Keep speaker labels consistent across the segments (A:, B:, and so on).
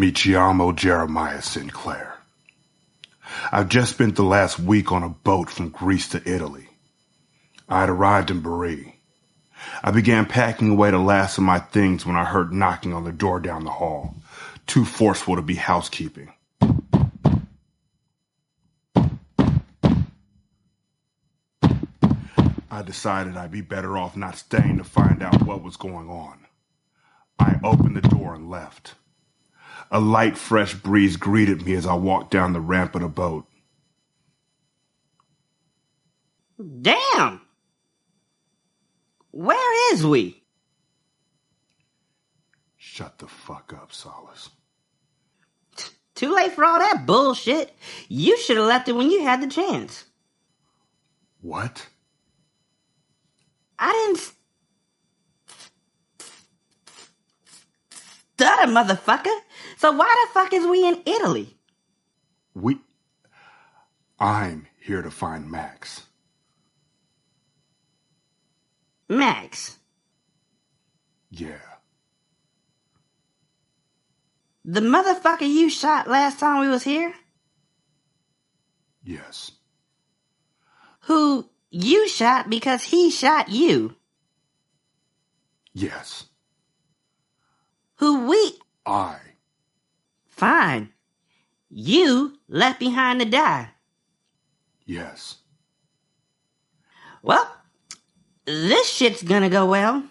A: me Chiamo Jeremiah Sinclair. I've just spent the last week on a boat from Greece to Italy. I had arrived in Bari. I began packing away the last of my things when I heard knocking on the door down the hall, too forceful to be housekeeping. I decided I'd be better off not staying to find out what was going on. I opened the door and left. A light, fresh breeze greeted me as I walked down the ramp of the boat.
B: Damn! Where is we?
A: Shut the fuck up, Solace.
B: Too late for all that bullshit. You should have left it when you had the chance.
A: What?
B: I didn't stutter, motherfucker. So why the fuck is we in Italy?
A: We. I'm here to find Max.
B: Max.
A: Yeah.
B: The motherfucker you shot last time we was here?
A: Yes.
B: Who you shot because he shot you?
A: Yes.
B: Who we
A: I.
B: fine. You left behind to die.
A: Yes.
B: Well, this shit's gonna go well.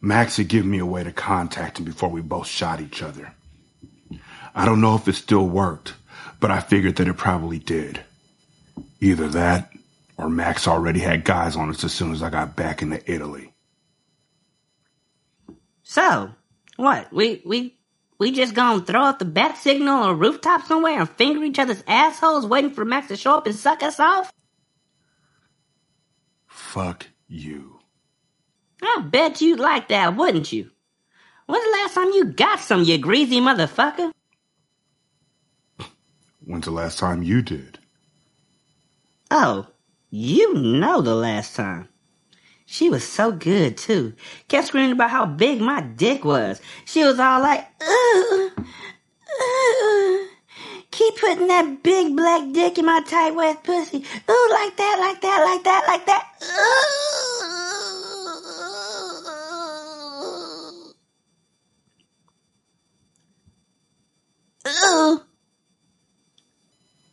A: Max had given me a way to contact him before we both shot each other. I don't know if it still worked, but I figured that it probably did. Either that, or Max already had guys on us as soon as I got back into Italy.
B: So, what? We we we just gonna throw up the bat signal on a rooftop somewhere and finger each other's assholes waiting for Max to show up and suck us off?
A: Fuck you.
B: I bet you'd like that, wouldn't you? When's the last time you got some, you greasy motherfucker?
A: When's the last time you did?
B: Oh, you know the last time. She was so good too. Kept screaming about how big my dick was. She was all like, ooh, ooh. Keep putting that big black dick in my tight wet pussy. Ooh, like that, like that, like that, like that. Ooh.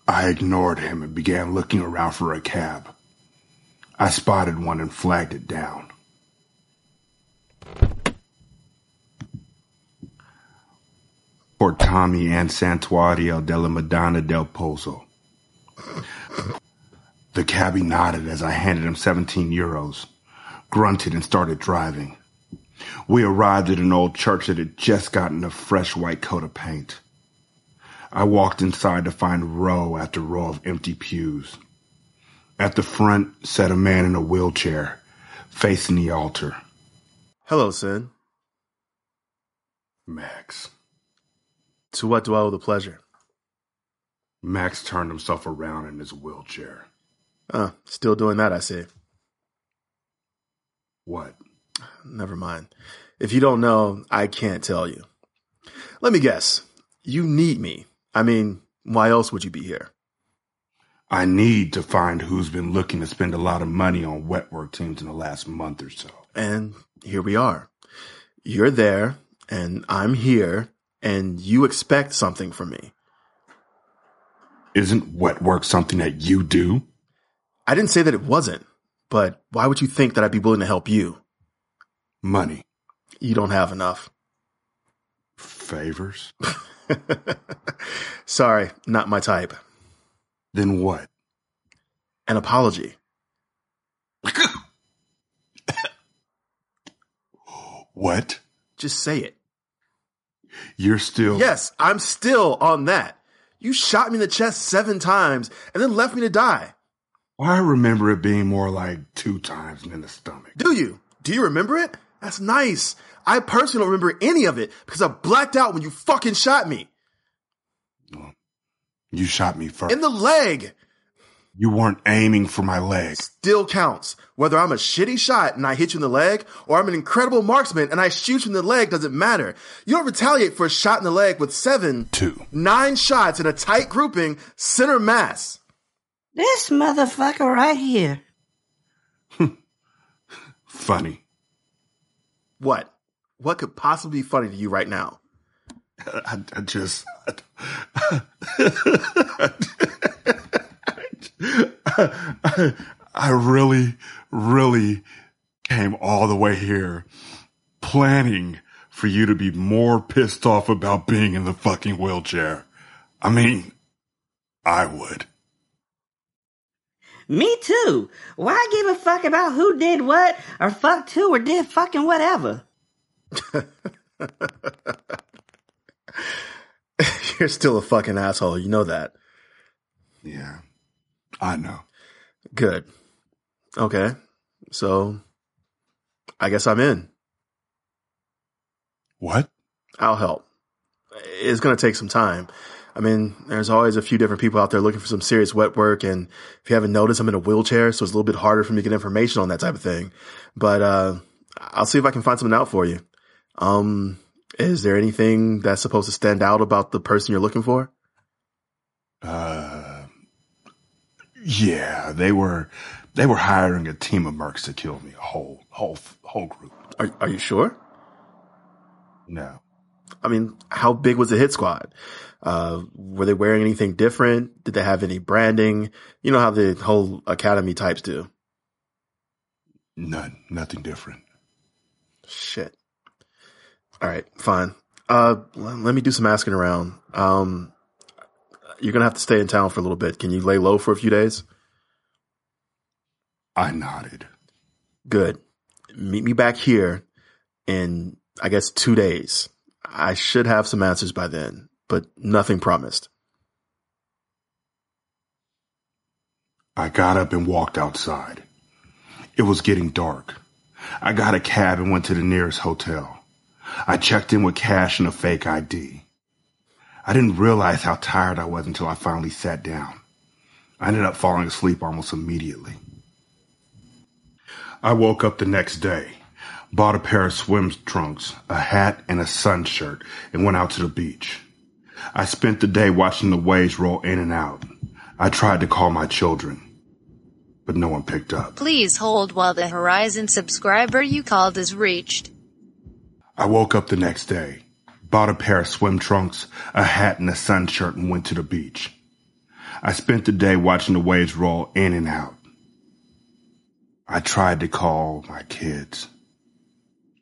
A: I ignored him and began looking around for a cab. I spotted one and flagged it down. For Tommy and Santuario della Madonna del Pozzo. The cabbie nodded as I handed him 17 euros, grunted and started driving. We arrived at an old church that had just gotten a fresh white coat of paint. I walked inside to find row after row of empty pews. At the front sat a man in a wheelchair, facing the altar.
C: Hello, Sin.
A: Max.
C: To what do I owe the pleasure?
A: Max turned himself around in his wheelchair.
C: Uh, still doing that, I see.
A: What?
C: Never mind. If you don't know, I can't tell you. Let me guess. You need me. I mean, why else would you be here?
A: I need to find who's been looking to spend a lot of money on wet work teams in the last month or so.
C: And here we are. You're there, and I'm here, and you expect something from me.
A: Isn't wet work something that you do?
C: I didn't say that it wasn't, but why would you think that I'd be willing to help you?
A: Money.
C: You don't have enough.
A: Favors?
C: Sorry, not my type.
A: Then what?
C: An apology.
A: What?
C: Just say it.
A: You're still.
C: Yes, I'm still on that. You shot me in the chest seven times and then left me to die.
A: I remember it being more like two times in the stomach.
C: Do you? Do you remember it? That's nice. I personally don't remember any of it because I blacked out when you fucking shot me.
A: You shot me first.
C: In the leg.
A: You weren't aiming for my leg.
C: Still counts. Whether I'm a shitty shot and I hit you in the leg, or I'm an incredible marksman and I shoot you in the leg doesn't matter. You don't retaliate for a shot in the leg with seven,
A: two,
C: nine shots in a tight grouping, center mass.
B: This motherfucker right here.
A: Funny.
C: What? What could possibly be funny to you right now?
A: I, I just. I, I really, really came all the way here planning for you to be more pissed off about being in the fucking wheelchair. I mean, I would.
B: Me too. Why give a fuck about who did what or fucked who or did fucking whatever?
C: You're still a fucking asshole. You know that.
A: Yeah, I know.
C: Good. Okay. So I guess I'm in.
A: What?
C: I'll help. It's going to take some time. I mean, there's always a few different people out there looking for some serious wet work. And if you haven't noticed, I'm in a wheelchair, so it's a little bit harder for me to get information on that type of thing. But, uh, I'll see if I can find something out for you. Um, is there anything that's supposed to stand out about the person you're looking for?
A: Uh, yeah, they were, they were hiring a team of mercs to kill me. A whole, whole, whole group.
C: Are, are you sure?
A: No.
C: I mean, how big was the hit squad? Uh, were they wearing anything different? Did they have any branding? You know how the whole academy types do.
A: None. Nothing different.
C: Shit. All right, fine. Uh, let me do some asking around. Um, you're gonna have to stay in town for a little bit. Can you lay low for a few days?
A: I nodded.
C: Good. Meet me back here in, I guess, two days. I should have some answers by then, but nothing promised.
A: I got up and walked outside. It was getting dark. I got a cab and went to the nearest hotel. I checked in with cash and a fake ID. I didn't realize how tired I was until I finally sat down. I ended up falling asleep almost immediately. I woke up the next day, bought a pair of swim trunks, a hat, and a sun shirt, and went out to the beach. I spent the day watching the waves roll in and out. I tried to call my children, but no one picked up.
D: Please hold while the Verizon subscriber you called is reached.
A: I woke up the next day, bought a pair of swim trunks, a hat, and a sun shirt, and went to the beach. I spent the day watching the waves roll in and out. I tried to call my kids,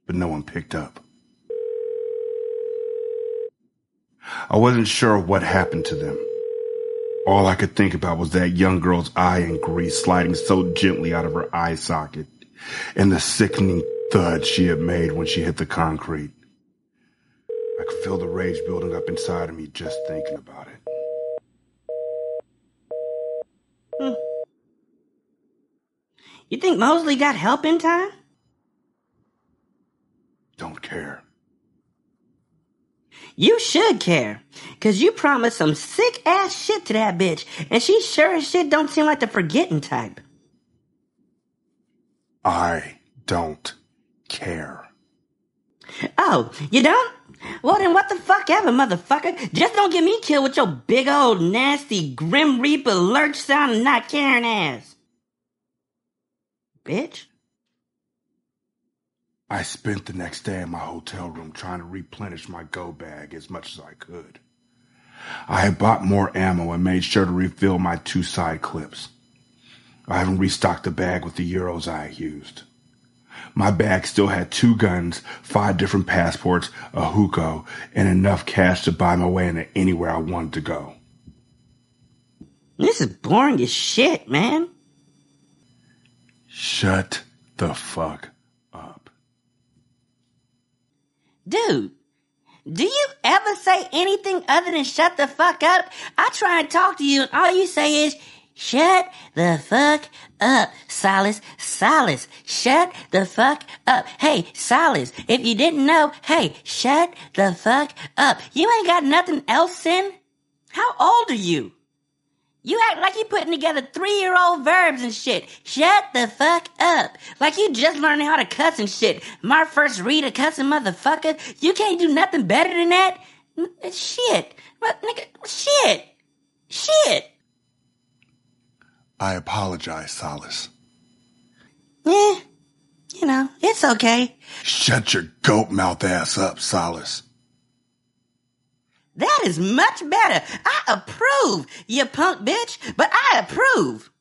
A: but no one picked up. I wasn't sure what happened to them. All I could think about was that young girl's eye in Greece sliding so gently out of her eye socket and the sickening thud she had made when she hit the concrete. I could feel the rage building up inside of me just thinking about it. Hmm.
B: You think Mosley got help in time?
A: Don't care.
B: You should care. Cause you promised some sick ass shit to that bitch, and she sure as shit don't seem like the forgetting type.
A: I don't care.
B: Oh, you don't? Well then what the fuck ever, motherfucker. Just don't get me killed with your big old nasty grim reaper lurch sounding not caring ass. Bitch.
A: I spent the next day in my hotel room trying to replenish my go bag as much as I could. I had bought more ammo and made sure to refill my two side clips. I haven't restocked the bag with the euros I had used. My bag still had two guns, five different passports, a hookah, and enough cash to buy my way into anywhere I wanted to go.
B: This is boring as shit, man.
A: Shut the fuck up.
B: Dude, do you ever say anything other than shut the fuck up? I try and talk to you and all you say is, shut the fuck up, Silas, Silas, shut the fuck up. Hey, Silas, if you didn't know, hey, shut the fuck up. You ain't got nothing else in? How old are you? You act like you putting together three year old verbs and shit. Shut the fuck up. Like you just learning how to cuss and shit. My first read a cussing motherfucker. You can't do nothing better than that. Shit. What, nigga, shit. Shit.
A: I apologize, Solace.
B: Yeah. You know, it's okay.
A: Shut your goat mouth ass up, Solace.
B: That is much better. I approve, you punk bitch, but I approve.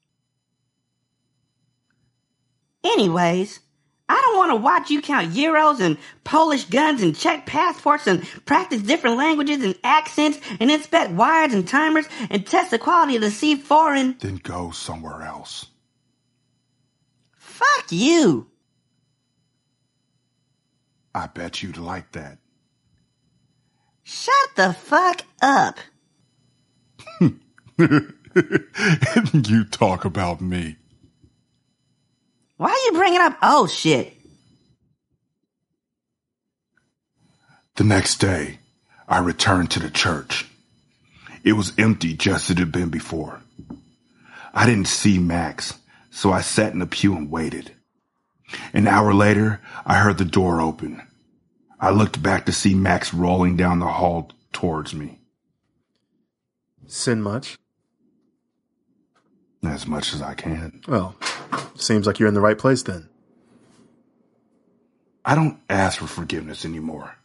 B: Anyways, I don't want to watch you count euros and Polish guns and check passports and practice different languages and accents and inspect wires and timers and test the quality of the C4 and
A: Then go somewhere else.
B: fuck you.
A: I bet you'd like that.
B: Shut the fuck up.
A: you talk about me.
B: Why are you bringing up oh shit?
A: The next day, I returned to the church. It was empty just as it had been before. I didn't see Max, so I sat in the pew and waited. An hour later, I heard the door open. I looked back to see Max rolling down the hall towards me.
C: Sin much?
A: As much as I can.
C: Well, seems like you're in the right place then.
A: I don't ask for forgiveness anymore.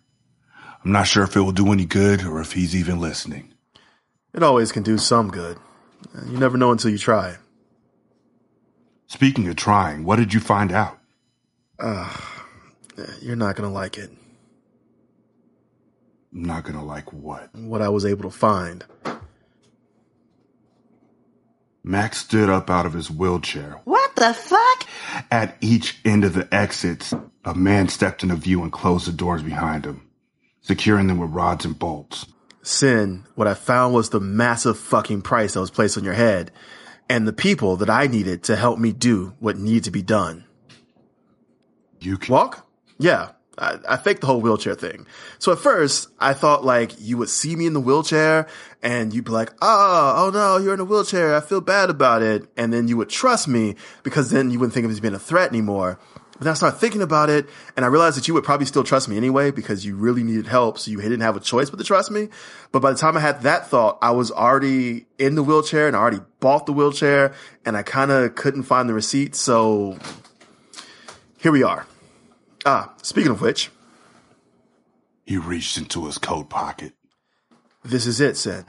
A: I'm not sure if it will do any good or if he's even listening.
C: It always can do some good. You never know until you try.
A: Speaking of trying, what did you find out?
C: Uh, you're not going to like it.
A: I'm not gonna like what.
C: What I was able to find.
A: Max stood up out of his wheelchair.
B: What the fuck?
A: At each end of the exits, a man stepped into view and closed the doors behind him, securing them with rods and bolts.
C: Sin, what I found was the massive fucking price that was placed on your head and the people that I needed to help me do what needed to be done.
A: You can
C: Walk? Yeah. I, I faked the whole wheelchair thing. So at first, I thought like you would see me in the wheelchair and you'd be like, oh, oh no, you're in a wheelchair. I feel bad about it. And then you would trust me because then you wouldn't think of me as being a threat anymore. But then I started thinking about it and I realized that you would probably still trust me anyway because you really needed help. So you didn't have a choice but to trust me. But by the time I had that thought, I was already in the wheelchair and I already bought the wheelchair and I kind of couldn't find the receipt. So here we are. Ah, speaking of which,
A: He reached into his coat pocket.
C: this is it, said.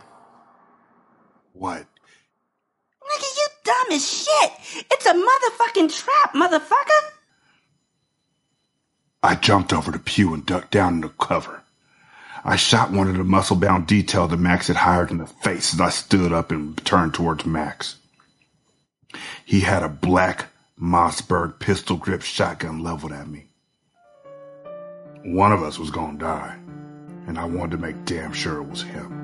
A: What?
B: Nigga, you dumb as shit. It's a motherfucking trap, motherfucker.
A: I jumped over the pew and ducked down in the cover. I shot one of the muscle bound detail that Max had hired in the face as I stood up and turned towards Max. He had a black Mossberg pistol grip shotgun leveled at me. One of us was gonna die, and I wanted to make damn sure it was him.